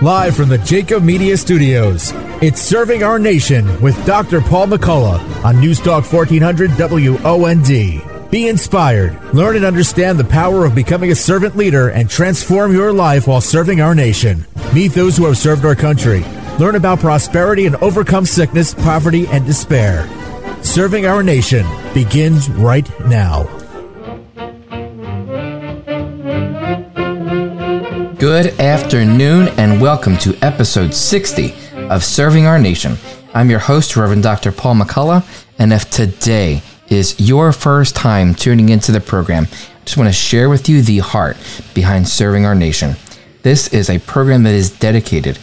Live from the Jacob Media Studios, it's Serving Our Nation with Dr. Paul McCullough on News Talk 1400 WOND. Be inspired, learn and understand the power of becoming a servant leader, and transform your life while serving our nation. Meet those who have served our country. Learn about prosperity and overcome sickness, poverty, and despair. Serving our nation begins right now. Good afternoon, and welcome to episode 60 of Serving Our Nation. I'm your host, Reverend Dr. Paul McCullough, and if today is your first time tuning into the program, I just want to share with you the heart behind Serving Our Nation. This is a program that is dedicated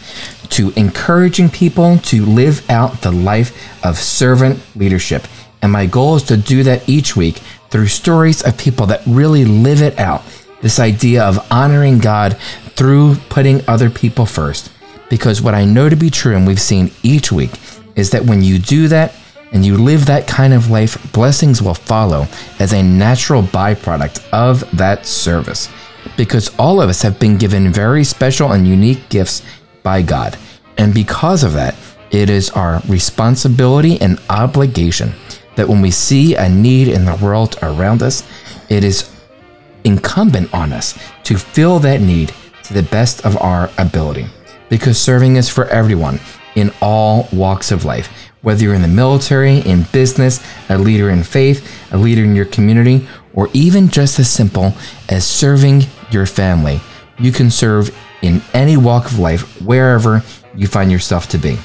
to encouraging people to live out the life of servant leadership. And my goal is to do that each week through stories of people that really live it out. This idea of honoring God through putting other people first. Because what I know to be true, and we've seen each week, is that when you do that and you live that kind of life, blessings will follow as a natural byproduct of that service. Because all of us have been given very special and unique gifts by God. And because of that, it is our responsibility and obligation that when we see a need in the world around us, it is incumbent on us to fill that need to the best of our ability. Because serving is for everyone in all walks of life. Whether you're in the military, in business, a leader in faith, a leader in your community, or even just as simple as serving your family, you can serve in any walk of life, wherever you find yourself to be.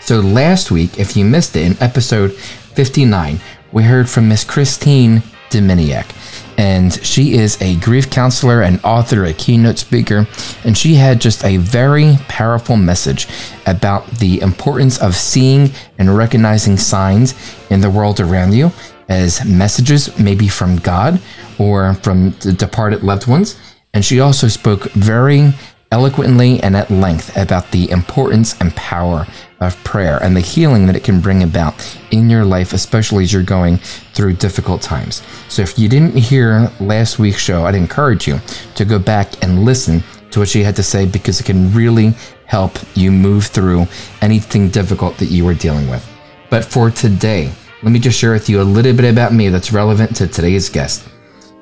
So, last week, if you missed it, in episode 59, we heard from Miss Christine Dominiak and she is a grief counselor and author, a keynote speaker, and she had just a very powerful message about the importance of seeing and recognizing signs in the world around you as messages, maybe from God or from the departed loved ones. And she also spoke very eloquently and at length about the importance and power of prayer and the healing that it can bring about in your life, especially as you're going through difficult times. So, if you didn't hear last week's show, I'd encourage you to go back and listen to what she had to say because it can really help you move through anything difficult that you are dealing with. But for today, let me just share with you a little bit about me that's relevant to today's guest.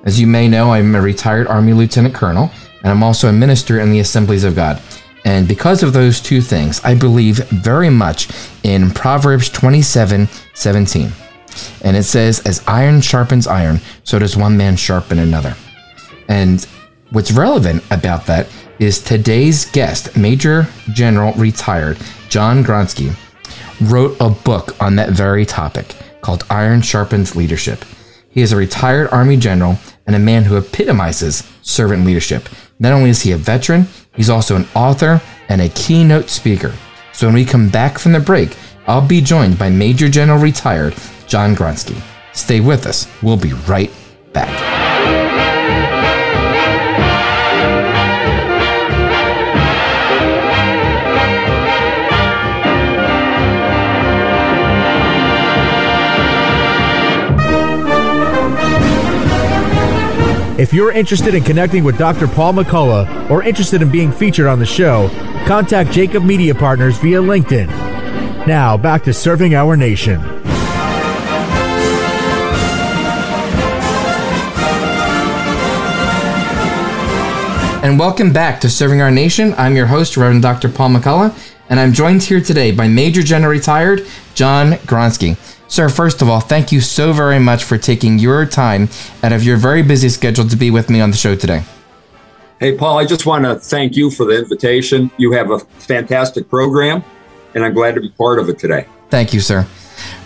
As you may know, I'm a retired Army Lieutenant Colonel and I'm also a minister in the Assemblies of God. And because of those two things, I believe very much in Proverbs 27 17. And it says, As iron sharpens iron, so does one man sharpen another. And what's relevant about that is today's guest, Major General retired John Gronski, wrote a book on that very topic called Iron Sharpens Leadership. He is a retired Army general and a man who epitomizes servant leadership. Not only is he a veteran, he's also an author and a keynote speaker. So when we come back from the break, I'll be joined by Major General retired John Gronski. Stay with us. We'll be right back. If you're interested in connecting with Dr. Paul McCullough or interested in being featured on the show, contact Jacob Media Partners via LinkedIn. Now, back to serving our nation. And welcome back to Serving Our Nation. I'm your host, Reverend Dr. Paul McCullough, and I'm joined here today by Major General Retired John Gronski. Sir, first of all, thank you so very much for taking your time out of your very busy schedule to be with me on the show today. Hey, Paul, I just want to thank you for the invitation. You have a fantastic program, and I'm glad to be part of it today. Thank you, sir.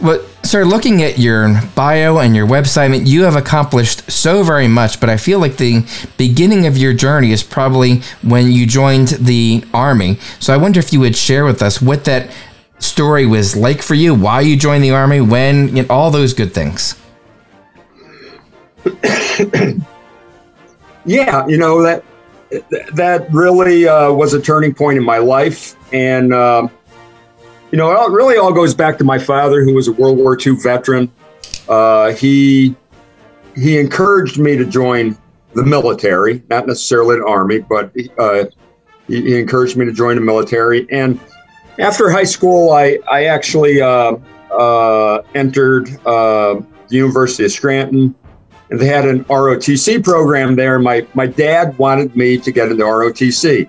Well, sir, looking at your bio and your website, you have accomplished so very much, but I feel like the beginning of your journey is probably when you joined the Army. So I wonder if you would share with us what that story was like for you, why you joined the army, when, you know, all those good things. yeah, you know that that really uh, was a turning point in my life, and uh, you know it really all goes back to my father, who was a World War II veteran. Uh, he he encouraged me to join the military, not necessarily the army, but uh, he, he, encouraged me to join the military. And after high school, I I actually uh, uh, entered uh, the University of Scranton, and they had an ROTC program there. My my dad wanted me to get into ROTC,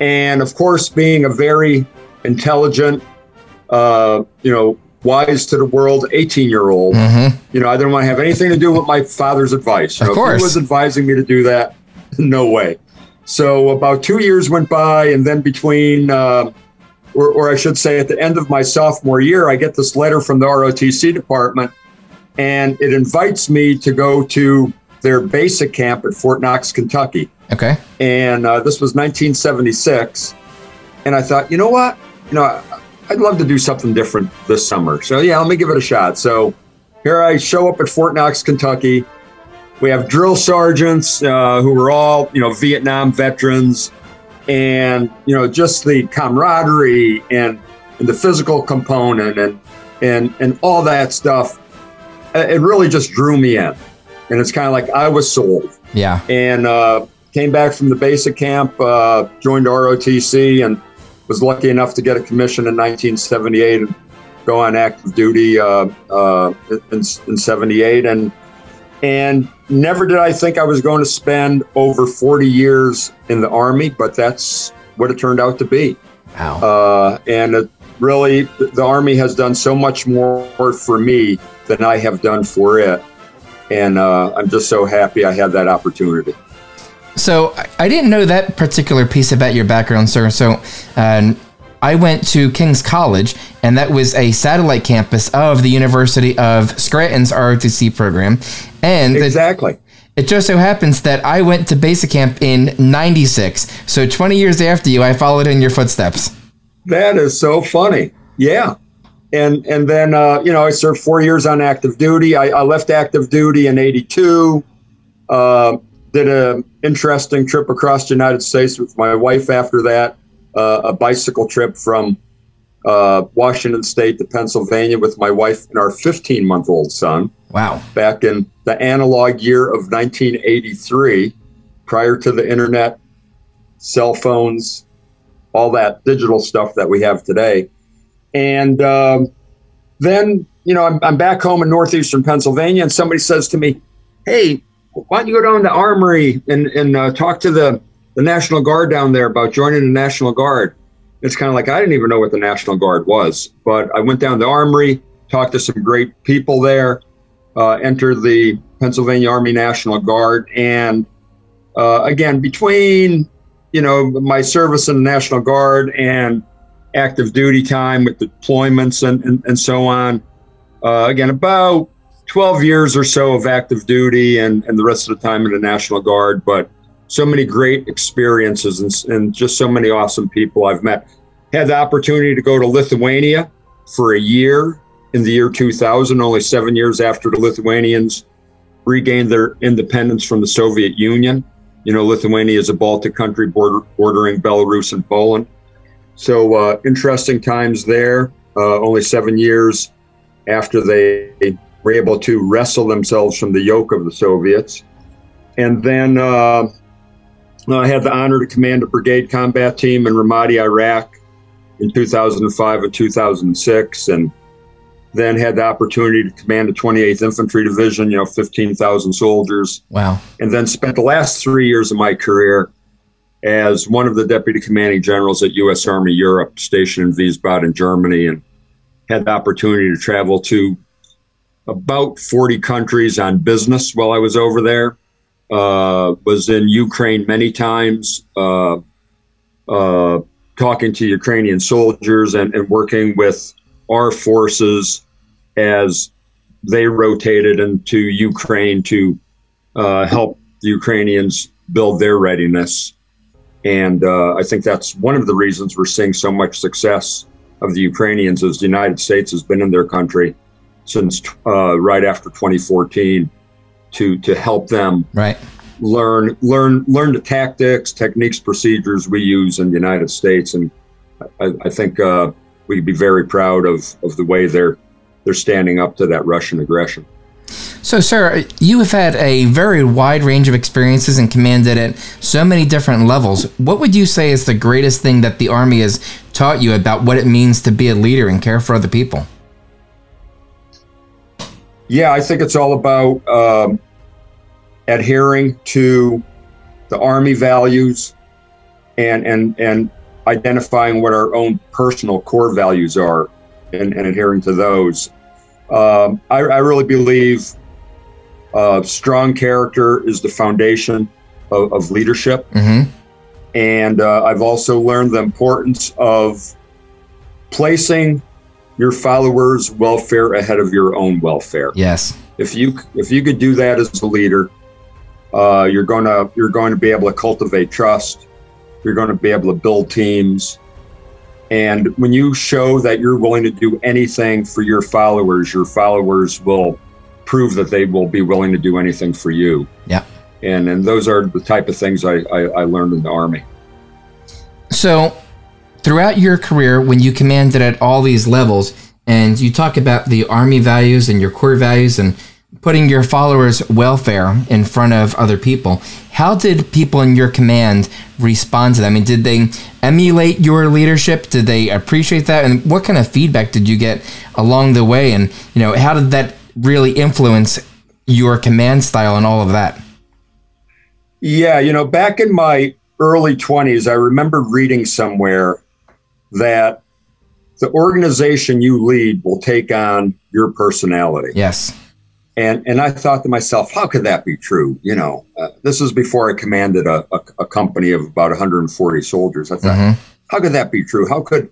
and of course, being a very intelligent, uh, you know, wise to the world 18 year old, mm-hmm. you know, I didn't want to have anything to do with my father's advice. You of course. If he was advising me to do that, no way. So about two years went by, and then between, uh, or, or I should say, at the end of my sophomore year, I get this letter from the ROTC department, and it invites me to go to their basic camp at Fort Knox, Kentucky. Okay. And uh, this was 1976. And I thought, you know what? You know, I'd love to do something different this summer. So, yeah, let me give it a shot. So, here I show up at Fort Knox, Kentucky. We have drill sergeants uh, who were all, you know, Vietnam veterans. And, you know, just the camaraderie and, and the physical component and, and, and all that stuff. Uh, it really just drew me in. And it's kind of like I was sold. Yeah. And uh, came back from the basic camp, uh, joined ROTC, and was lucky enough to get a commission in 1978 and go on active duty uh, uh, in, in 78 and and never did I think I was going to spend over 40 years in the army but that's what it turned out to be. Wow. Uh, and it really the army has done so much more for me than I have done for it. And uh, I'm just so happy I had that opportunity. So I didn't know that particular piece about your background, sir. So uh, I went to King's College, and that was a satellite campus of the University of Scranton's ROTC program. And exactly. The, it just so happens that I went to basic camp in 96. So 20 years after you, I followed in your footsteps. That is so funny. Yeah. And and then, uh, you know, I served four years on active duty. I, I left active duty in 82. Uh, did an interesting trip across the United States with my wife after that, uh, a bicycle trip from uh, Washington State to Pennsylvania with my wife and our 15 month old son. Wow. Back in the analog year of 1983, prior to the internet, cell phones, all that digital stuff that we have today. And um, then, you know, I'm, I'm back home in northeastern Pennsylvania, and somebody says to me, Hey, why don't you go down to armory and, and uh, talk to the, the National Guard down there about joining the National Guard? It's kind of like I didn't even know what the National Guard was, but I went down the armory, talked to some great people there, uh, entered the Pennsylvania Army National Guard, and uh, again between you know my service in the National Guard and active duty time with deployments and, and, and so on, uh, again about 12 years or so of active duty and, and the rest of the time in the National Guard, but so many great experiences and, and just so many awesome people I've met. Had the opportunity to go to Lithuania for a year in the year 2000, only seven years after the Lithuanians regained their independence from the Soviet Union. You know, Lithuania is a Baltic country border, bordering Belarus and Poland. So uh, interesting times there. Uh, only seven years after they were able to wrestle themselves from the yoke of the Soviets. And then uh, I had the honor to command a brigade combat team in Ramadi, Iraq in 2005 and 2006. And then had the opportunity to command the 28th Infantry Division, you know, 15,000 soldiers. Wow. And then spent the last three years of my career as one of the deputy commanding generals at U.S. Army Europe, stationed in Wiesbaden, Germany, and had the opportunity to travel to about 40 countries on business while I was over there. Uh, was in Ukraine many times, uh, uh, talking to Ukrainian soldiers and, and, working with our forces as they rotated into Ukraine to uh, help the Ukrainians build their readiness. And uh, I think that's one of the reasons we're seeing so much success of the Ukrainians as the United States has been in their country since uh, right after 2014 to to help them right learn learn learn the tactics, techniques, procedures we use in the United States, and I, I think uh, we'd be very proud of of the way they're they're standing up to that Russian aggression. So, sir, you have had a very wide range of experiences and commanded at so many different levels. What would you say is the greatest thing that the Army has taught you about what it means to be a leader and care for other people? Yeah, I think it's all about um, adhering to the Army values and and and identifying what our own personal core values are and, and adhering to those. Um, I, I, really believe uh, strong character is the foundation of, of leadership. Mm-hmm. And uh, I've also learned the importance of placing your followers' welfare ahead of your own welfare. Yes. If you if you could do that as a leader, uh, you're gonna you're going to be able to cultivate trust. You're going to be able to build teams. And when you show that you're willing to do anything for your followers, your followers will prove that they will be willing to do anything for you. Yeah. And and those are the type of things I, I, I learned in the army. So throughout your career, when you commanded at all these levels, and you talk about the army values and your core values and putting your followers' welfare in front of other people. How did people in your command respond to that? I mean, did they emulate your leadership? Did they appreciate that? And what kind of feedback did you get along the way? And you know, how did that really influence your command style and all of that? Yeah, you know, back in my early 20s, I remember reading somewhere that the organization you lead will take on your personality. Yes. And and I thought to myself, how could that be true? You know, uh, this was before I commanded a, a, a, company of about 140 soldiers. I thought, mm-hmm. how could that be true? How could,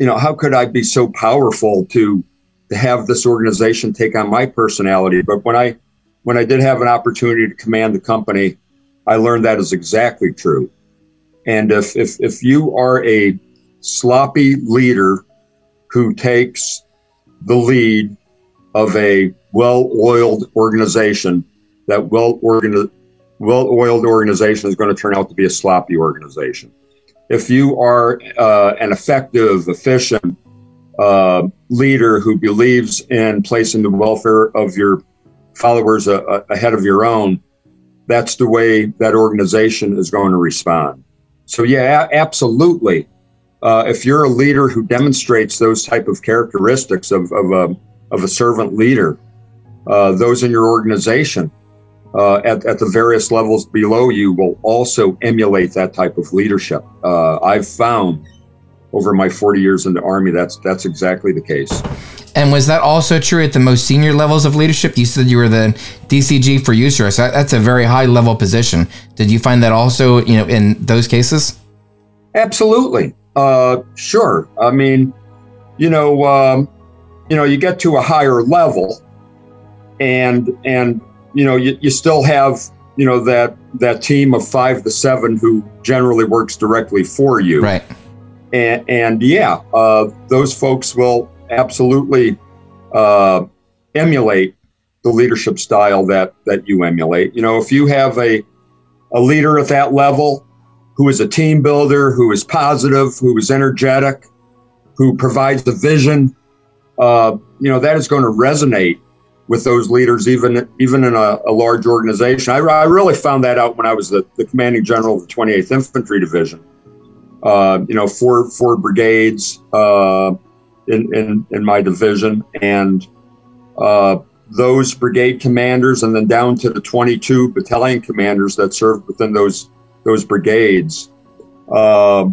you know, how could I be so powerful to to have this organization take on my personality? But when I when I did have an opportunity to command the company, I learned that is exactly true. And if if if you are a sloppy leader who takes the lead of a well-oiled organization, that well well-oiled organization is going to turn out to be a sloppy organization. If you are uh, an effective, efficient uh, leader who believes in placing the welfare of your followers uh, uh ahead of your own, that's the way that organization is going to respond. So yeah, absolutely. Uh, if you're a leader who demonstrates those type of characteristics of, of, a, of a servant leader, uh, those in your organization uh, at, at the various levels below you will also emulate that type of leadership. Uh, I've found over my 40 years in the Army that's that's exactly the case. And was that also true at the most senior levels of leadership? You said you were the DCG for USAREUR, so that's a very high level position. Did you find that also, you know, in those cases? Absolutely. Uh, sure. I mean, you know, um, you know, you get to a higher level, and and you know you, you still have you know that that team of five to seven who generally works directly for you. Right. And and yeah uh, those folks will absolutely uh, emulate the leadership style that that you emulate. You know if you have a a leader at that level who is a team builder who is positive who is energetic who provides the vision uh, you know that is going to resonate with those leaders, even even in a, a large organization. I, I, really found that out when I was the, the commanding general of the 28th Infantry Division. Uh, you know, four four brigades uh, in, in in my division, and uh, those brigade commanders, and then down to the 22 battalion commanders that served within those those brigades. Uh,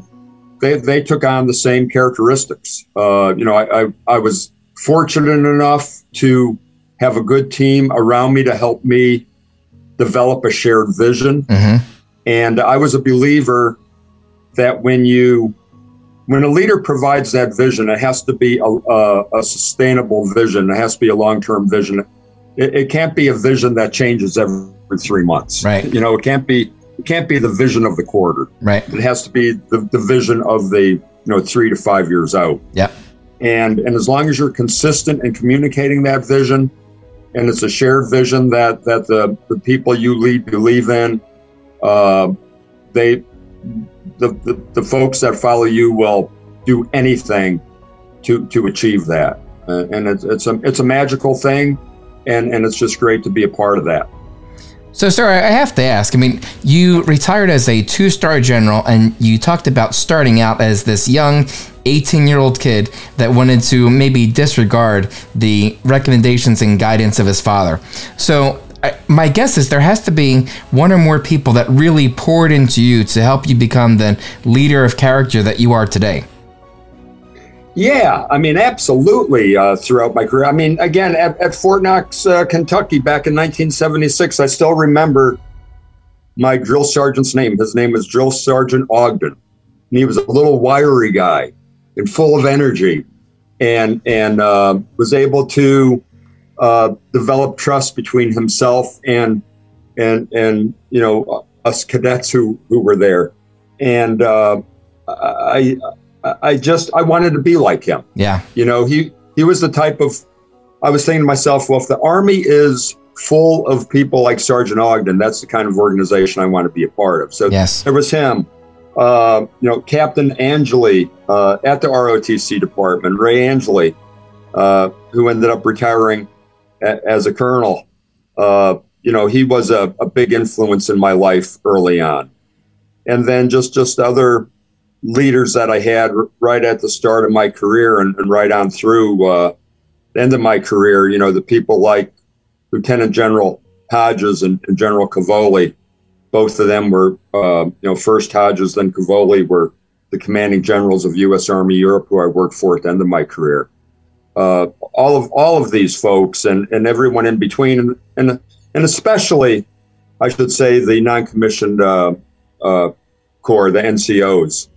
they, they took on the same characteristics. Uh, you know, I, I, I was fortunate enough to have a good team around me to help me develop a shared vision. Mm-hmm. And I was a believer that when you when a leader provides that vision, it has to be a, a, a sustainable vision. It has to be a long term vision. It, it, can't be a vision that changes every three months. Right. You know, it can't be it can't be the vision of the quarter. Right. It has to be the, the vision of the you know three to five years out. Yeah. And and as long as you're consistent in communicating that vision, and it's a shared vision that that the, the people you lead believe in. Uh, they, the, the the folks that follow you will do anything to to achieve that, uh, and it's it's a it's a magical thing. and and it's just great to be a part of that. So, sir, I have to ask. I mean, you retired as a two star general, and you talked about starting out as this young 18 year old kid that wanted to maybe disregard the recommendations and guidance of his father. So, I, my guess is there has to be one or more people that really poured into you to help you become the leader of character that you are today. Yeah, I mean, absolutely. Uh, throughout my career, I mean, again, at, at Fort Knox, uh, Kentucky, back in 1976, I still remember my drill sergeant's name. His name was Drill Sergeant Ogden, and he was a little wiry guy and full of energy, and and uh, was able to uh, develop trust between himself and and and you know us cadets who who were there, and uh, I I just I wanted to be like him. Yeah. You know, he he was the type of I was saying to myself, well, if the army is full of people like Sergeant Ogden, that's the kind of organization I want to be a part of. So yes. there was him. Uh, you know, Captain Angeli uh, at the ROTC department, Ray Angeli, uh, who ended up retiring a- as a colonel. Uh, you know, he was a, a big influence in my life early on. And then just just other leaders that I had right at the start of my career and, and right on through uh, the end of my career. You know, the people like Lieutenant General Hodges and, and General Cavoli. Both of them were, uh, you know, first Hodges, then Cavoli were the commanding generals of U.S. Army Europe, who I worked for at the end of my career. Uh, all of all of these folks and, and everyone in between, and, and and especially, I should say, the non-commissioned uh, uh corps, the NCOs.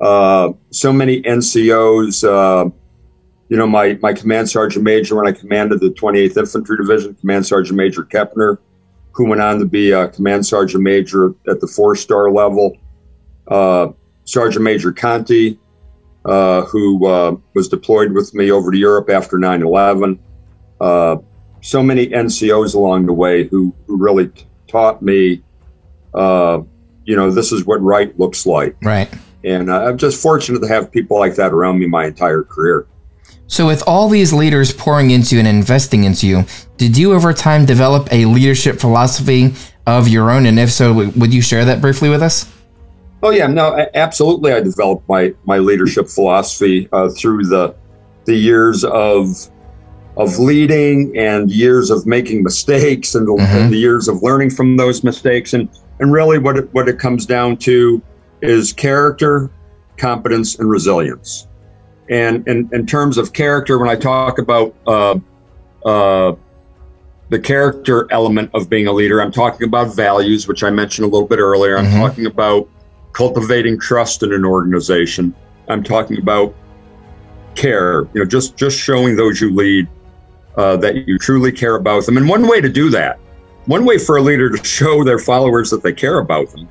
Uh, so many NCOs. Uh, you know, my, my command sergeant major when I commanded the 28th Infantry Division, Command Sergeant Major Kepner, who went on to be a command sergeant major at the four star level. Uh, sergeant Major Conti, uh, who uh, was deployed with me over to Europe after 9 11. Uh, so many NCOs along the way who, who really t- taught me, you know, this is what right looks like. Right. And uh, I'm just fortunate to have people like that around me my entire career. So, with all these leaders pouring into and investing into you, did you over time develop a leadership philosophy of your own? And if so, would you share that briefly with us? Oh yeah, no, absolutely. I developed my my leadership philosophy uh, through the the years of of leading and years of making mistakes and, mm-hmm. and the years of learning from those mistakes and and really what it, what it comes down to is character, competence, and resilience. And in terms of character, when I talk about uh, uh, the character element of being a leader, I'm talking about values, which I mentioned a little bit earlier. I'm mm-hmm. talking about cultivating trust in an organization. I'm talking about care. You know, just just showing those you lead uh, that you truly care about them. And one way to do that, one way for a leader to show their followers that they care about them,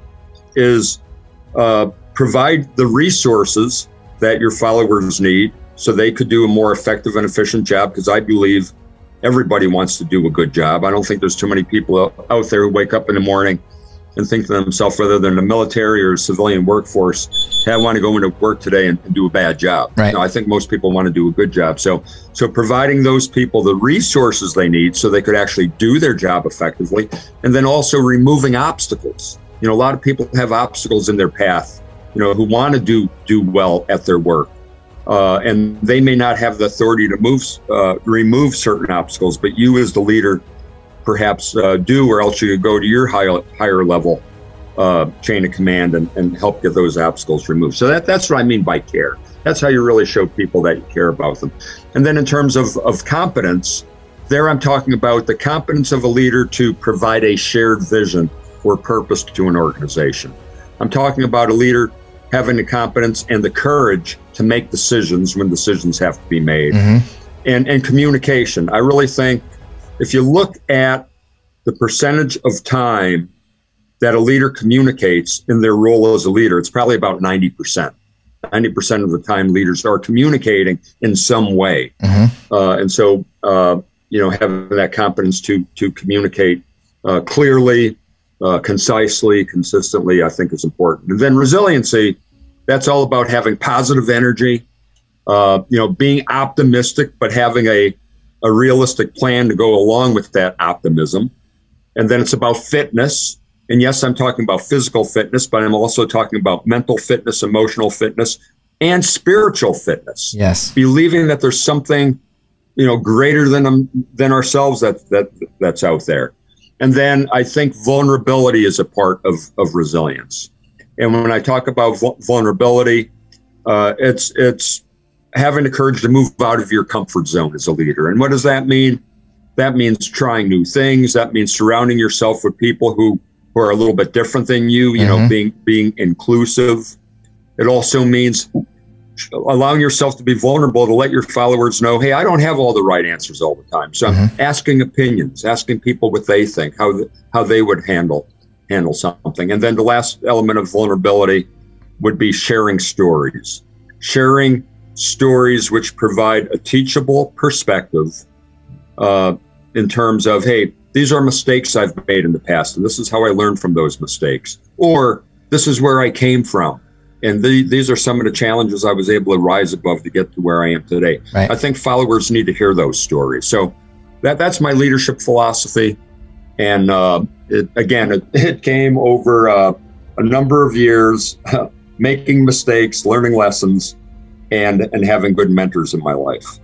is uh, provide the resources that your followers need so they could do a more effective and efficient job because I believe everybody wants to do a good job. I don't think there's too many people out there who wake up in the morning and think to themselves, whether they're in the military or civilian workforce, hey, I want to go into work today and, and do a bad job. Right. I think most people want to do a good job. So, so providing those people the resources they need so they could actually do their job effectively, and then also removing obstacles. You know, a lot of people have obstacles in their path, you know, who want to do do well at their work. Uh, and they may not have the authority to move, uh, remove certain obstacles, but you as the leader perhaps uh, do, or else you go to your higher, higher level uh, chain of command and, and help get those obstacles removed. So that, that's what I mean by care. That's how you really show people that you care about them. And then in terms of, of competence, there I'm talking about the competence of a leader to provide a shared vision or purpose to an organization. I'm talking about a leader having the competence and the courage to make decisions when decisions have to be made. Mm-hmm. And, and communication. I really think if you look at the percentage of time that a leader communicates in their role as a leader, it's probably about 90%. 90% of the time, leaders are communicating in some way. Mm-hmm. Uh, and so, uh, you know, having that competence to, to communicate uh, clearly, uh, concisely, consistently, I think is important. And then resiliency, that's all about having positive energy, uh, you know, being optimistic, but having a, a realistic plan to go along with that optimism. And then it's about fitness. And yes, I'm talking about physical fitness, but I'm also talking about mental fitness, emotional fitness, and spiritual fitness. Yes. Believing that there's something, you know, greater than um, than ourselves that that that's out there. And then I think vulnerability is a part of of resilience. And when I talk about vulnerability, uh, it's it's having the courage to move out of your comfort zone as a leader. And what does that mean? That means trying new things. That means surrounding yourself with people who, who are a little bit different than you, you mm-hmm. know, being being inclusive. It also means allowing yourself to be vulnerable to let your followers know, hey, I don't have all the right answers all the time. So mm-hmm. I'm asking opinions, asking people what they think, how the, how they would handle handle something. And then the last element of vulnerability would be sharing stories, sharing stories which provide a teachable perspective uh, in terms of, hey, these are mistakes I've made in the past, and this is how I learned from those mistakes, or this is where I came from. And the, these are some of the challenges I was able to rise above to get to where I am today. Right. I think followers need to hear those stories. So that that's my leadership philosophy. And uh, it, again, it, it, came over uh, a number of years, making mistakes, learning lessons, and and having good mentors in my life.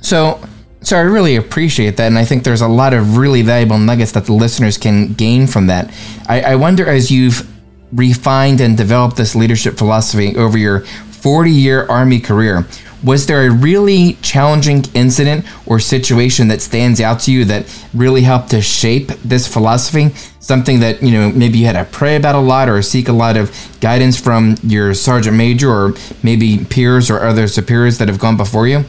So so I really appreciate that, and I think there's a lot of really valuable nuggets that the listeners can gain from that. I, I wonder as you've refined and developed this leadership philosophy over your 40 year Army career, was there a really challenging incident or situation that stands out to you that really helped to shape this philosophy? Something that, you know, maybe you had to pray about a lot or seek a lot of guidance from your sergeant major or maybe peers or other superiors that have gone before you?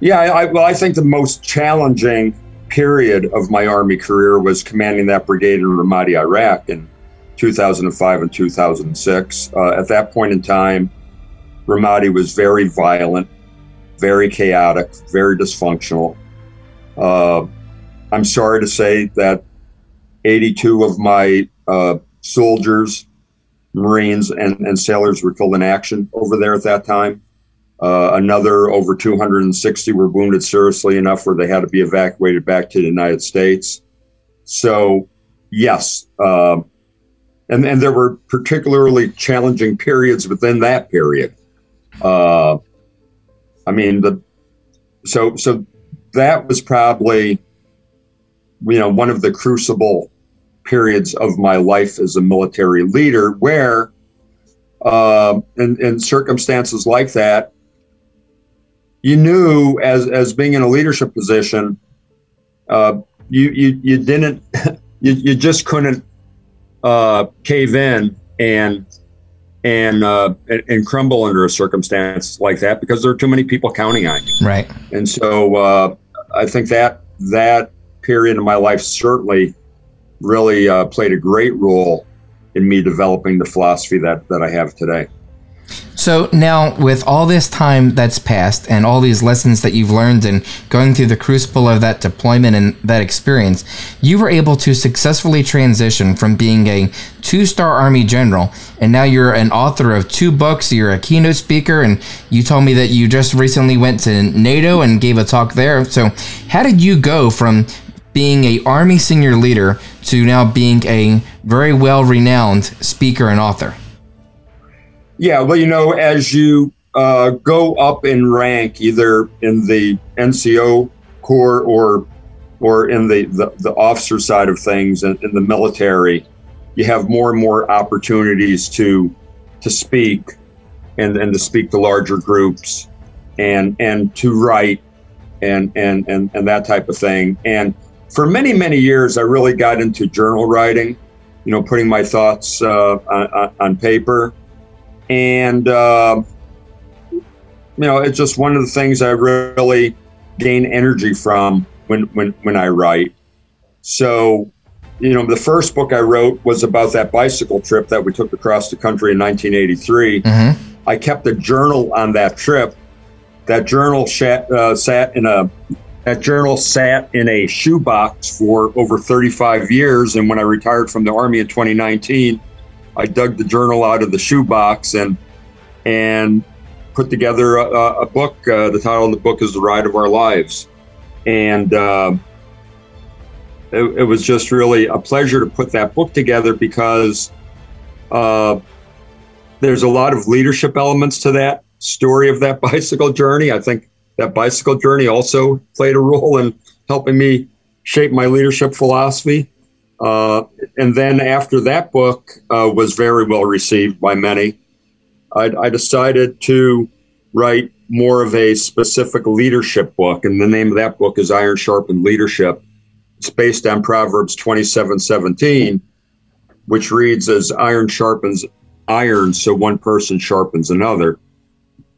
Yeah, I, well, I think the most challenging period of my Army career was commanding that brigade in Ramadi, Iraq in 2005 and 2006. Uh, at that point in time, Ramadi was very violent, very chaotic, very dysfunctional. Uh, I'm sorry to say that 82 of my uh, soldiers, Marines, and, and sailors were killed in action over there at that time. Uh, another over 260 were wounded seriously enough where they had to be evacuated back to the United States. So, yes, uh, and and there were particularly challenging periods within that period. Uh, I mean, the so so that was probably you know one of the crucible periods of my life as a military leader where uh, in, in circumstances like that you knew as as being in a leadership position uh, you, you you didn't you, you just couldn't uh, cave in and and, uh, and, crumble under a circumstance like that because there are too many people counting on you. Right. And so uh, I think that that period in my life certainly really uh, played a great role in me developing the philosophy that that I have today. So now, with all this time that's passed and all these lessons that you've learned and going through the crucible of that deployment and that experience, you were able to successfully transition from being a two star Army general and now you're an author of two books. You're a keynote speaker, and you told me that you just recently went to NATO and gave a talk there. So, how did you go from being a Army senior leader to now being a very well renowned speaker and author? Yeah, well, you know, as you uh, go up in rank, either in the NCO Corps or or in the, the, the officer side of things in, in, the military, you have more and more opportunities to to speak and, and to speak to larger groups and and to write and, and and and that type of thing. And for many, many years I really got into journal writing, you know, putting my thoughts uh, on, on paper and uh, you know it's just one of the things I really gain energy from when when when I write. So, you know, the first book I wrote was about that bicycle trip that we took across the country in 1983. Mm-hmm. I kept a journal on that trip. That journal uh, sat in a that journal sat in a shoebox for over 35 years, and when I retired from the army in 2019 I dug the journal out of the shoebox and and put together a, a book. Uh, the title of the book is "The Ride of Our Lives," and uh, it, it, was just really a pleasure to put that book together because uh, there's a lot of leadership elements to that story of that bicycle journey. I think that bicycle journey also played a role in helping me shape my leadership philosophy. Uh, and then after that book uh, was very well received by many, I, I, decided to write more of a specific leadership book. And the name of that book is Iron Sharpened Leadership. It's based on Proverbs 27 17, which reads as iron sharpens iron, so one person sharpens another.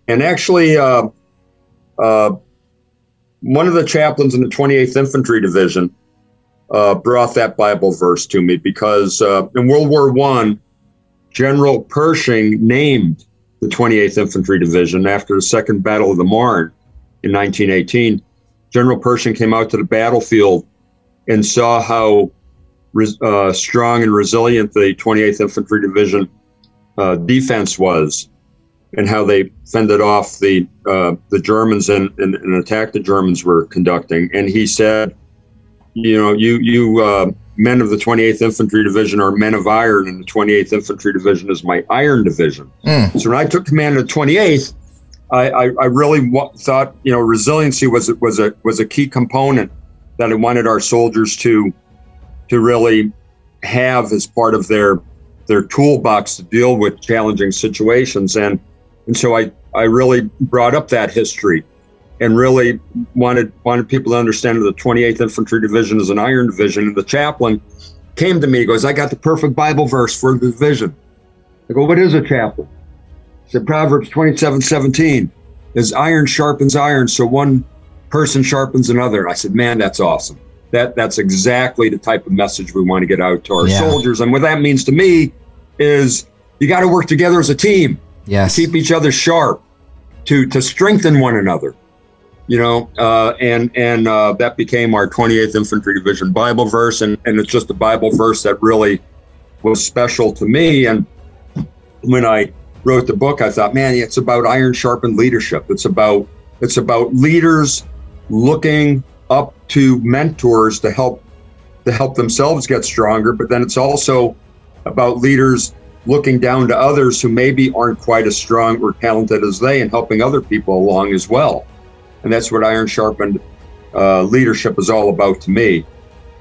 And actually, uh, uh, one of the chaplains in the 28th Infantry Division uh, brought that Bible verse to me because uh, in World War One, General Pershing named the 28th Infantry Division after the Second Battle of the Marne in 1918. General Pershing came out to the battlefield and saw how uh, strong and resilient the 28th Infantry Division uh, defense was and how they fended off the uh, the Germans and, and an attack the Germans were conducting. And he said, you know, you you uh, men of the 28th Infantry Division are men of iron, and the 28th Infantry Division is my iron division. Mm. So when I took command of the 28th, I, I, I really w- thought you know resiliency was was a was a key component that I wanted our soldiers to to really have as part of their their toolbox to deal with challenging situations and and so I, I really brought up that history and really wanted wanted people to understand that the 28th Infantry Division is an iron division. And the chaplain came to me, he goes, I got the perfect Bible verse for the division. I go, what is a chaplain? He said, Proverbs 27, 17 is iron sharpens iron, so one person sharpens another. I said, man, that's awesome. That that's exactly the type of message we want to get out to our yeah. soldiers. And what that means to me is you got to work together as a team. Yes. keep each other sharp, to to strengthen one another. You know, uh, and and uh, that became our 28th Infantry Division Bible verse, and and it's just a Bible verse that really was special to me. And when I wrote the book, I thought, man, it's about iron sharpened leadership. It's about it's about leaders looking up to mentors to help to help themselves get stronger, but then it's also about leaders looking down to others who maybe aren't quite as strong or talented as they and helping other people along as well. And that's what Iron Sharpened uh, leadership is all about to me.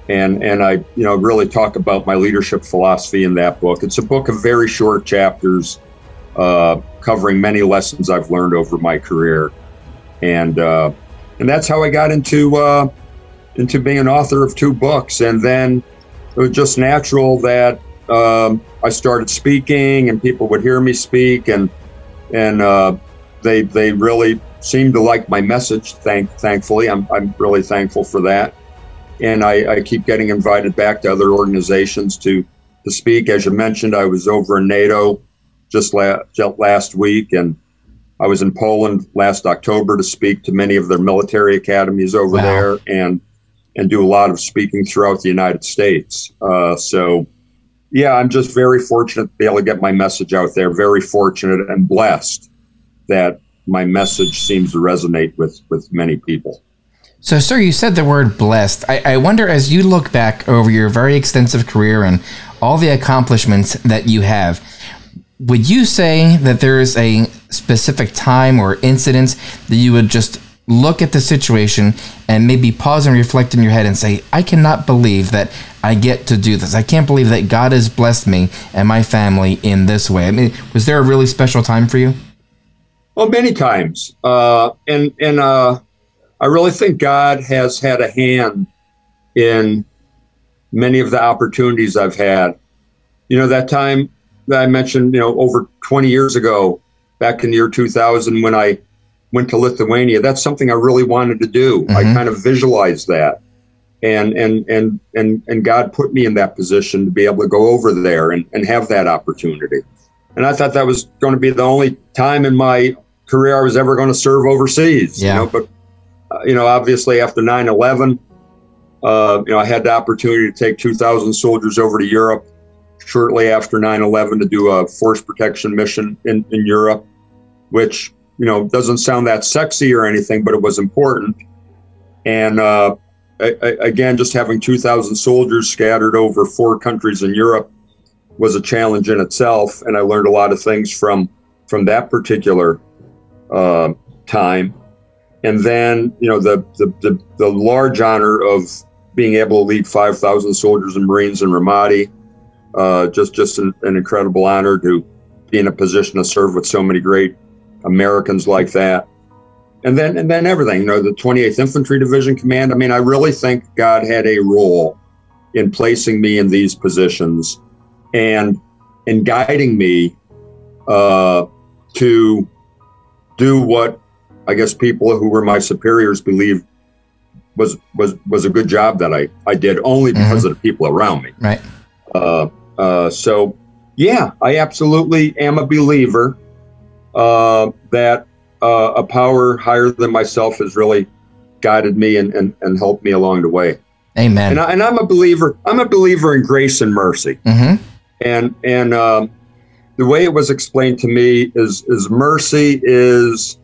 And, and I, you know, really talk about my leadership philosophy in that book. It's a book of very short chapters uh, covering many lessons I've learned over my career. And, uh, and that's how I got into, uh, into being an author of two books. And then it was just natural that um, I started speaking, and people would hear me speak, and and uh, they they really seemed to like my message. Thank thankfully, I'm I'm really thankful for that, and I, I keep getting invited back to other organizations to to speak. As you mentioned, I was over in NATO just, la- just last week, and I was in Poland last October to speak to many of their military academies over wow. there, and and do a lot of speaking throughout the United States. Uh, so yeah, I'm just very fortunate to be able to get my message out there. Very fortunate and blessed that my message seems to resonate with with many people. So, sir, you said the word blessed. I, I, wonder, as you look back over your very extensive career and all the accomplishments that you have, would you say that there is a specific time or incident that you would just look at the situation and maybe pause and reflect in your head and say, I cannot believe that I get to do this. I can't believe that God has blessed me and my family in this way. I mean, was there a really special time for you? Well, many times. Uh, and and uh, I really think God has had a hand in many of the opportunities I've had. You know, that time that I mentioned, you know, over 20 years ago, back in the year 2000, when I went to Lithuania. That's something I really wanted to do. Mm-hmm. I kind of visualized that. And, and and and and God put me in that position to be able to go over there and, and have that opportunity. And I thought that was going to be the only time in my career I was ever going to serve overseas. Yeah. You know, but uh, you know, obviously after 9/11, uh, you know, I had the opportunity to take 2,000 soldiers over to Europe shortly after 9/11 to do a force protection mission in, in Europe, which you know, doesn't sound that sexy or anything, but it was important. And uh, I, I, again, just having 2,000 soldiers scattered over four countries in Europe was a challenge in itself, and I learned a lot of things from from that particular uh, time. And then, you know, the, the the the large honor of being able to lead 5,000 soldiers and Marines in Ramadi, uh, just just an, an incredible honor to be in a position to serve with so many great Americans like that. And then and then everything, you know, the 28th Infantry Division Command. I mean, I really think God had a role in placing me in these positions and in guiding me uh, to do what I guess people who were my superiors believed was was was a good job that I I did only because mm-hmm. of the people around me. Right. Uh, uh, so yeah, I absolutely am a believer uh, that uh, a power higher than myself has really guided me and, and, and helped me along the way. Amen. And, I, and I'm a believer. I'm a believer in grace and mercy. Mm-hmm. And and um, the way it was explained to me is is mercy is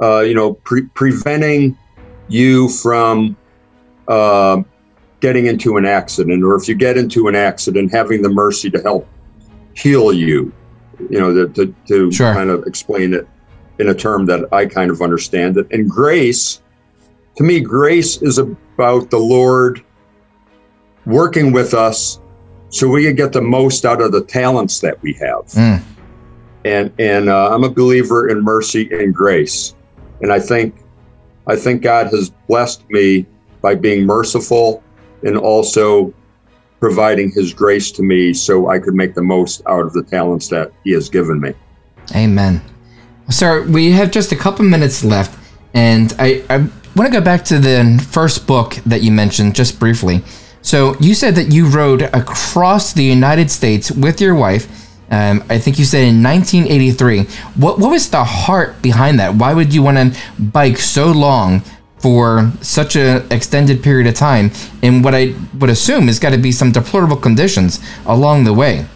uh, you know pre- preventing you from uh, getting into an accident, or if you get into an accident, having the mercy to help heal you. You know, to, to, to sure. kind of explain it in a term that I kind of understand it. And grace, to me, grace is about the Lord working with us so we can get the most out of the talents that we have. Mm. And and uh, I'm a believer in mercy and grace, and I think I think God has blessed me by being merciful and also providing his grace to me so I could make the most out of the talents that he has given me. Amen. Sir, we have just a couple minutes left, and I, I want to go back to the first book that you mentioned just briefly. So you said that you rode across the United States with your wife um, I think you said in 1983. What what was the heart behind that? Why would you want to bike so long for such an extended period of time in what I would assume is got to be some deplorable conditions along the way?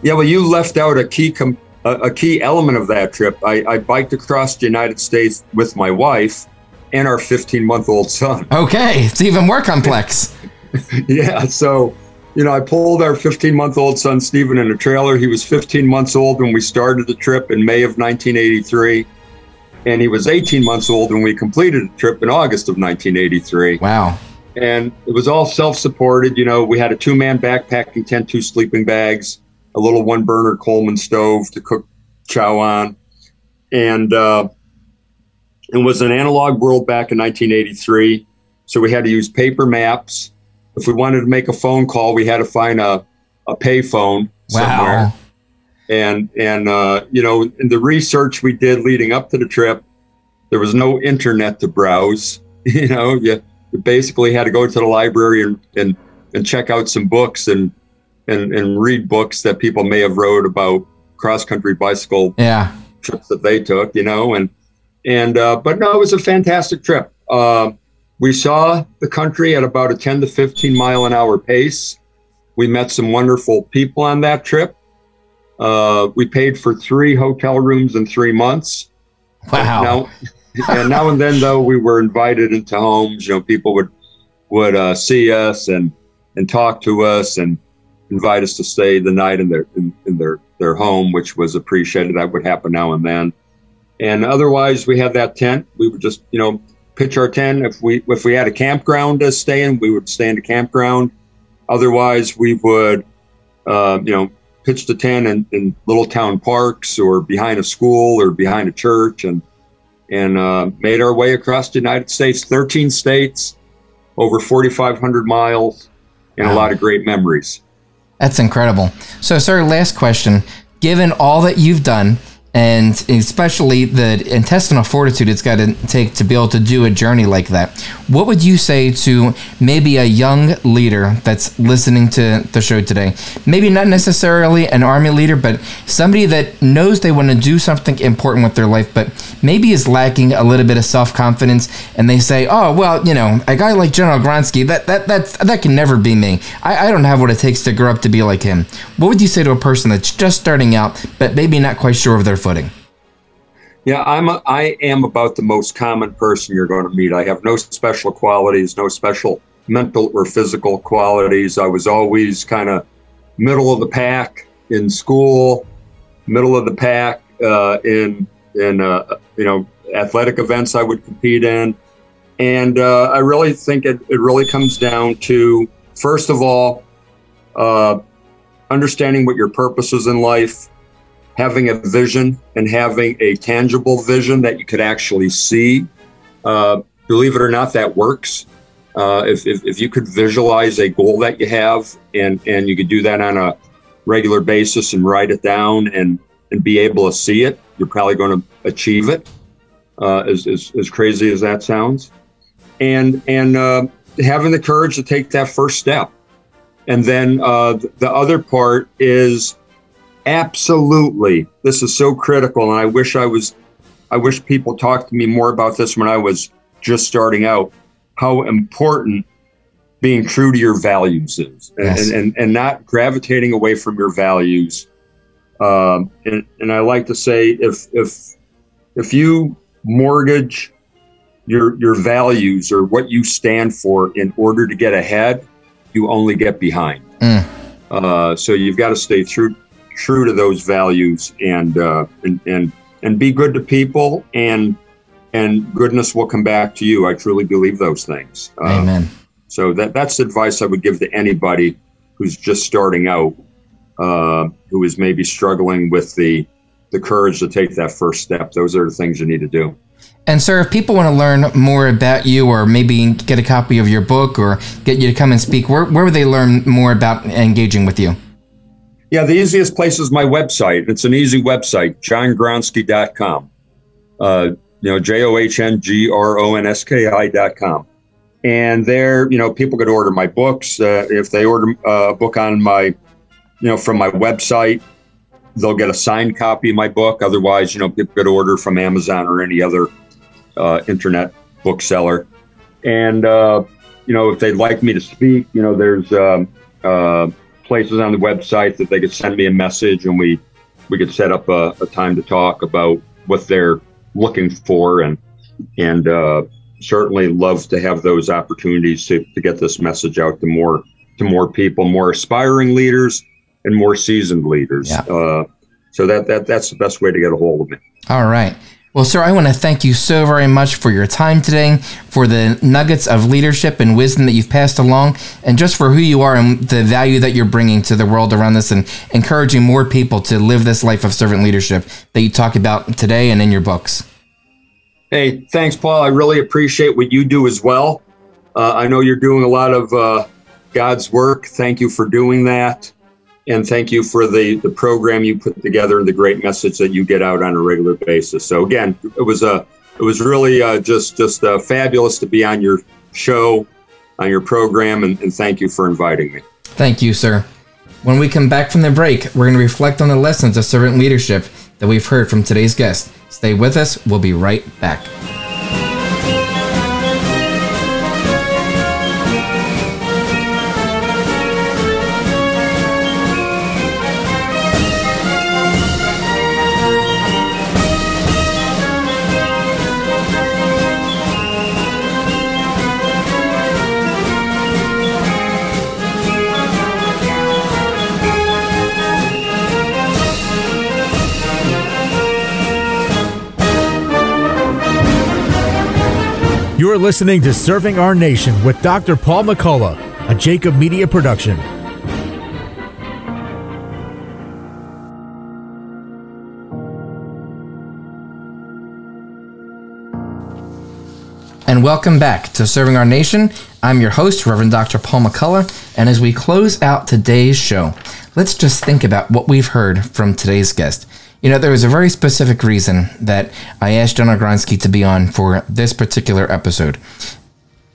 Yeah, well, you left out a key com- a, key element of that trip. I, I biked across the United States with my wife and our 15 month old son. Okay, it's even more complex. yeah, so you know, I pulled our 15 month old son, Stephen, in a trailer. He was 15 months old when we started the trip in May of 1983. And he was 18 months old when we completed the trip in August of 1983. Wow. And it was all self supported. You know, we had a two man backpacking tent, two sleeping bags, a little one burner Coleman stove to cook chow on. And uh, it was an analog world back in 1983. So we had to use paper maps if we wanted to make a phone call, we had to find a, a pay phone somewhere. Wow. And and uh, you know, in the research we did leading up to the trip, there was no internet to browse. You know, you, you basically had to go to the library and, and, and check out some books and, and and read books that people may have wrote about cross country bicycle yeah. trips that they took. You know, and and uh, but no, it was a fantastic trip. Uh, we saw the country at about a 10 to 15 mile an hour pace. We met some wonderful people on that trip. Uh, we paid for three hotel rooms in three months. Wow. Now, and now and then, though, we were invited into homes. You know, people would would uh, see us and and talk to us and invite us to stay the night in their in, in their their home, which was appreciated. That would happen now and then. And otherwise, we had that tent. We would just, you know, pitch our tent. If we if we had a campground to stay in, we would stay in a campground. Otherwise, we would, uh, you know, pitch the tent in, in, little town parks or behind a school or behind a church, and and uh, made our way across the United States, 13 states, over 4,500 miles, and wow. a lot of great memories. That's incredible. So, sir, last question. Given all that you've done, and especially the intestinal fortitude it's got to take to be able to do a journey like that. What would you say to maybe a young leader that's listening to the show today? Maybe not necessarily an army leader, but somebody that knows they want to do something important with their life, but maybe is lacking a little bit of self confidence, and they say, "Oh, well, you know, a guy like General Gronski, that that that that can never be me. I, I don't have what it takes to grow up to be like him." What would you say to a person that's just starting out, but maybe not quite sure of their footing? Yeah, I'm. A, I am about the most common person you're going to meet. I have no special qualities, no special mental or physical qualities. I was always kind of middle of the pack in school, middle of the pack uh, in in uh, you know athletic events I would compete in, and uh, I really think it, it really comes down to first of all uh, understanding what your purpose is in life, having a vision and having a tangible vision that you could actually see. Uh, believe it or not, that works. Uh, if, if, if, you could visualize a goal that you have and, and you could do that on a regular basis and write it down and, and be able to see it, you're probably going to achieve it, uh, as, as, as, crazy as that sounds. And, and uh, having the courage to take that first step. And then uh, the other part is Absolutely. This is so critical. And I wish I was, I wish people talked to me more about this when I was just starting out, how important being true to your values is yes. and, and, and not gravitating away from your values. Um, and, and I like to say if, if, if you mortgage your, your values or what you stand for in order to get ahead, you only get behind. Mm. Uh, so you've got to stay true true to those values and uh, and and and be good to people and and goodness will come back to you. I truly believe those things. Uh, Amen. So that that's advice I would give to anybody who's just starting out, uh, who is maybe struggling with the the courage to take that first step. Those are the things you need to do. And sir, if people want to learn more about you, or maybe get a copy of your book, or get you to come and speak, where where would they learn more about engaging with you? Yeah, the easiest place is my website. It's an easy website, johngronski.com. Uh, you know, J O H N G R O N S K I.com. And there, you know, people could order my books. Uh, if they order uh, a book on my, you know, from my website, they'll get a signed copy of my book. Otherwise, you know, people could order from Amazon or any other uh, internet bookseller. And, uh, you know, if they'd like me to speak, you know, there's, um, uh, places on the website that they could send me a message and we we could set up a, a time to talk about what they're looking for and and uh, certainly love to have those opportunities to, to get this message out to more to more people, more aspiring leaders and more seasoned leaders. Yeah. Uh, so that that that's the best way to get a hold of me. All right. Well, sir, I want to thank you so very much for your time today, for the nuggets of leadership and wisdom that you've passed along, and just for who you are and the value that you're bringing to the world around us and encouraging more people to live this life of servant leadership that you talk about today and in your books. Hey, thanks, Paul. I really appreciate what you do as well. Uh, I know you're doing a lot of uh, God's work. Thank you for doing that and thank you for the the program you put together and the great message that you get out on a regular basis. So again, it was a it was really uh, just just uh, fabulous to be on your show, on your program, and, and thank you for inviting me. Thank you, sir. When we come back from the break, we're going to reflect on the lessons of servant leadership that we've heard from today's guest. Stay with us. We'll be right back. You're listening to Serving Our Nation with Dr. Paul McCullough, a Jacob Media production. And welcome back to Serving Our Nation. I'm your host, Reverend Dr. Paul McCullough. And as we close out today's show, let's just think about what we've heard from today's guest. You know, there was a very specific reason that I asked John Gronski to be on for this particular episode.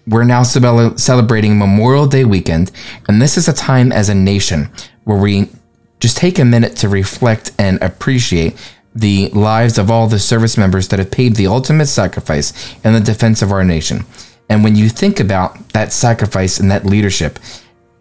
We're now celebrating Memorial Day weekend, and this is a time as a nation where we just take a minute to reflect and appreciate the lives of all the service members that have paid the ultimate sacrifice in the defense of our nation. And when you think about that sacrifice and that leadership,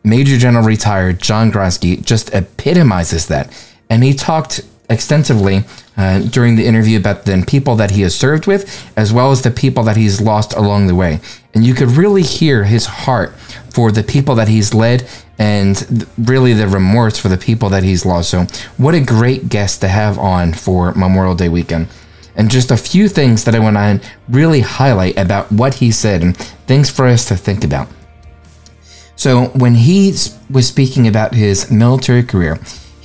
Major General retired John Gronski just epitomizes that. And he talked extensively uh, during the interview about the people that he has served with, as well as the people that he's lost along the way. And you could really hear his heart for the people that he's led and really the remorse for the people that he's lost. So, what a great guest to have on for Memorial Day weekend. And just a few things that I want to really highlight about what he said and things for us to think about. So, when he was speaking about his military career,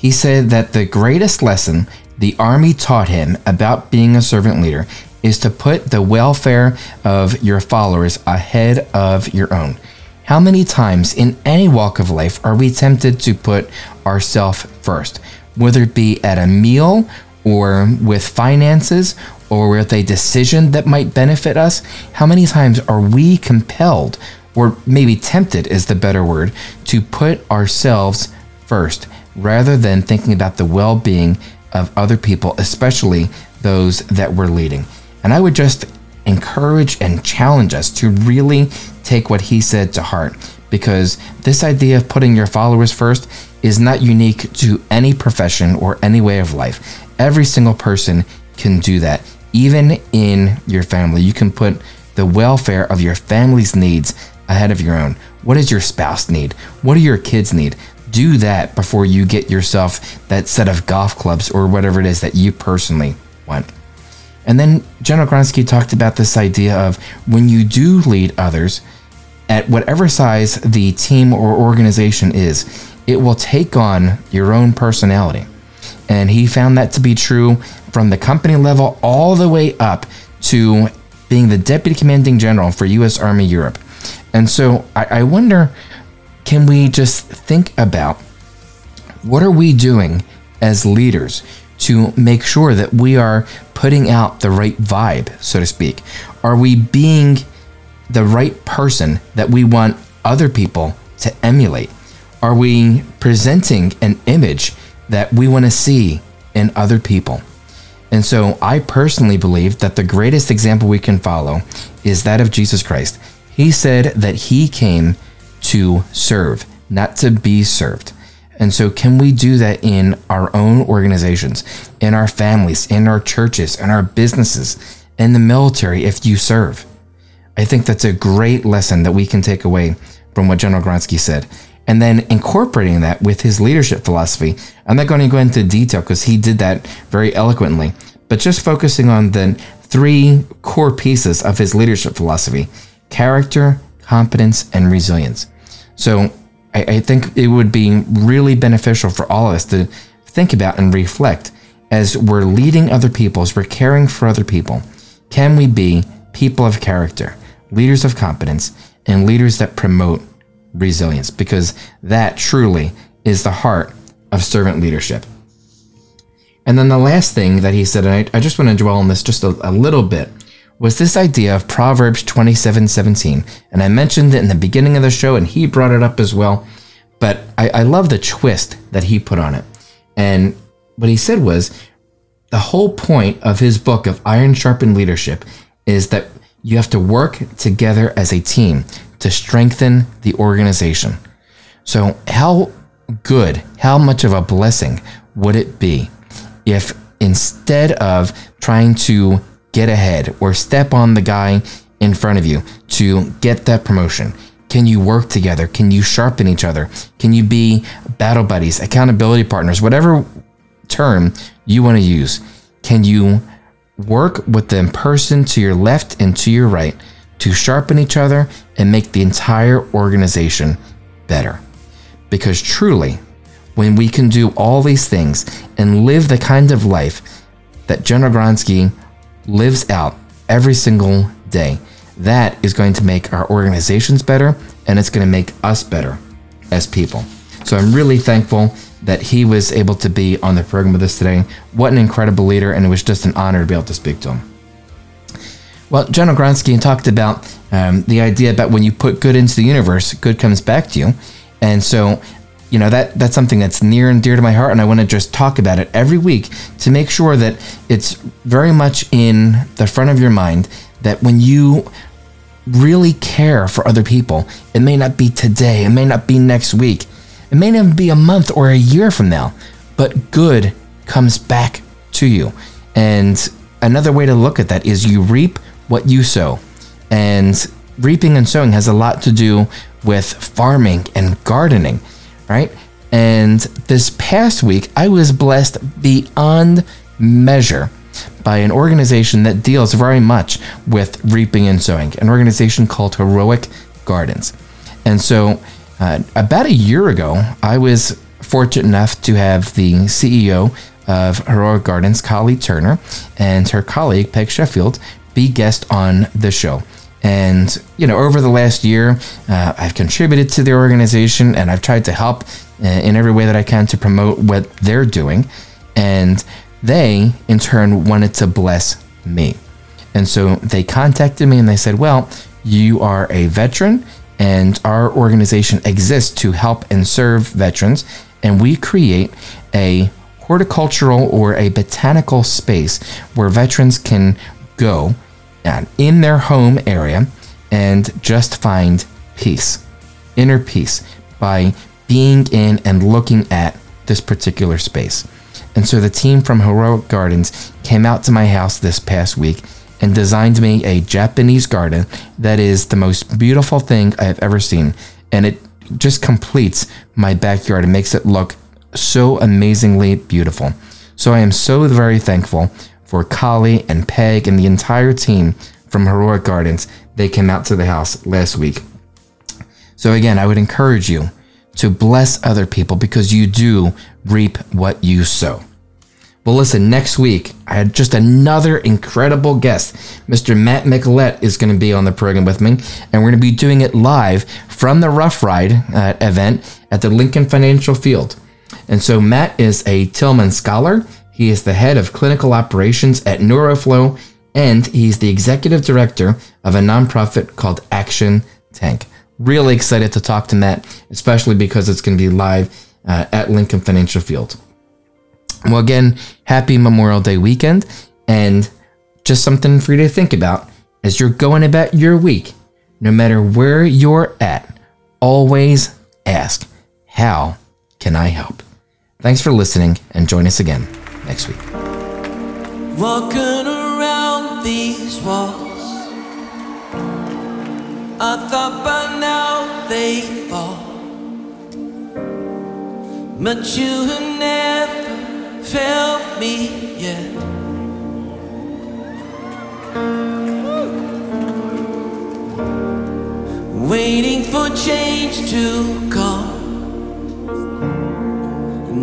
he said that the greatest lesson the Army taught him about being a servant leader is to put the welfare of your followers ahead of your own. How many times in any walk of life are we tempted to put ourselves first, whether it be at a meal or with finances or with a decision that might benefit us? How many times are we compelled, or maybe tempted is the better word, to put ourselves first rather than thinking about the well being of other people, especially those that we're leading? And I would just encourage and challenge us to really take what he said to heart because this idea of putting your followers first is not unique to any profession or any way of life. Every single person can do that. Even in your family, you can put the welfare of your family's needs ahead of your own. What does your spouse need? What do your kids need? Do that before you get yourself that set of golf clubs or whatever it is that you personally want. And then General Gronski talked about this idea of when you do lead others, at whatever size the team or organization is, it will take on your own personality. And he found that to be true from the company level all the way up to being the deputy commanding general for U.S. Army Europe. And so I, I wonder can we just think about what are we doing as leaders to make sure that we are putting out the right vibe, so to speak? Are we being the right person that we want other people to emulate? Are we presenting an image that we want to see in other people? And so I personally believe that the greatest example we can follow is that of Jesus Christ. He said that he came to serve, not to be served. And so, can we do that in our own organizations, in our families, in our churches, in our businesses, in the military if you serve? I think that's a great lesson that we can take away from what General Gronski said. And then incorporating that with his leadership philosophy. I'm not going to go into detail because he did that very eloquently, but just focusing on the three core pieces of his leadership philosophy character, competence, and resilience. So I, I think it would be really beneficial for all of us to think about and reflect as we're leading other people, as we're caring for other people. Can we be people of character? leaders of competence, and leaders that promote resilience, because that truly is the heart of servant leadership. And then the last thing that he said, and I, I just want to dwell on this just a, a little bit, was this idea of Proverbs 27 17. And I mentioned it in the beginning of the show, and he brought it up as well. But I, I love the twist that he put on it. And what he said was the whole point of his book of Iron Sharpened Leadership is that you have to work together as a team to strengthen the organization. So, how good, how much of a blessing would it be if instead of trying to get ahead or step on the guy in front of you to get that promotion, can you work together? Can you sharpen each other? Can you be battle buddies, accountability partners, whatever term you want to use? Can you Work with the person to your left and to your right to sharpen each other and make the entire organization better. Because truly, when we can do all these things and live the kind of life that General Gronski lives out every single day, that is going to make our organizations better and it's going to make us better as people. So I'm really thankful that he was able to be on the program with us today. What an incredible leader, and it was just an honor to be able to speak to him. Well, General Gronski talked about um, the idea about when you put good into the universe, good comes back to you. And so, you know, that that's something that's near and dear to my heart, and I want to just talk about it every week to make sure that it's very much in the front of your mind that when you really care for other people, it may not be today, it may not be next week, it may not be a month or a year from now, but good comes back to you. And another way to look at that is you reap what you sow. And reaping and sowing has a lot to do with farming and gardening, right? And this past week, I was blessed beyond measure by an organization that deals very much with reaping and sowing, an organization called Heroic Gardens. And so, uh, about a year ago, I was fortunate enough to have the CEO of Heroic Gardens, Kali Turner, and her colleague, Peg Sheffield, be guest on the show. And, you know, over the last year, uh, I've contributed to the organization and I've tried to help uh, in every way that I can to promote what they're doing. And they, in turn, wanted to bless me. And so they contacted me and they said, Well, you are a veteran, and our organization exists to help and serve veterans. And we create a horticultural or a botanical space where veterans can go in their home area and just find peace, inner peace, by being in and looking at this particular space. And so the team from Heroic Gardens came out to my house this past week and designed me a Japanese garden that is the most beautiful thing I have ever seen. And it just completes my backyard and makes it look so amazingly beautiful. So I am so very thankful for Kali and Peg and the entire team from Heroic Gardens. They came out to the house last week. So again, I would encourage you to bless other people because you do reap what you sow. Well, listen, next week, I had just another incredible guest. Mr. Matt Miquelette is going to be on the program with me, and we're going to be doing it live from the Rough Ride uh, event at the Lincoln Financial Field. And so Matt is a Tillman Scholar. He is the head of clinical operations at Neuroflow, and he's the executive director of a nonprofit called Action Tank. Really excited to talk to Matt, especially because it's going to be live uh, at Lincoln Financial Field. Well, again, happy Memorial Day weekend, and just something for you to think about as you're going about your week. No matter where you're at, always ask, How can I help? Thanks for listening and join us again next week. Walking around these walls, I thought by now they fall. But you have never felt me yet. Waiting for change to come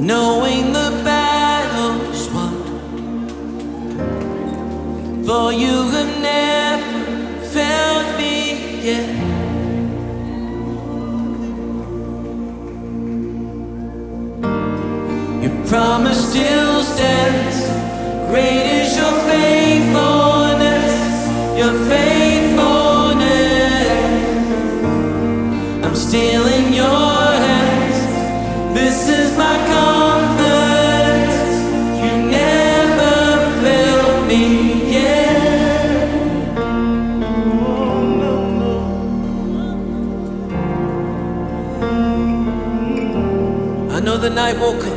knowing the For you have never felt me yet. Your promise still stands. Great is your faithfulness. Your faithfulness. I'm still in your know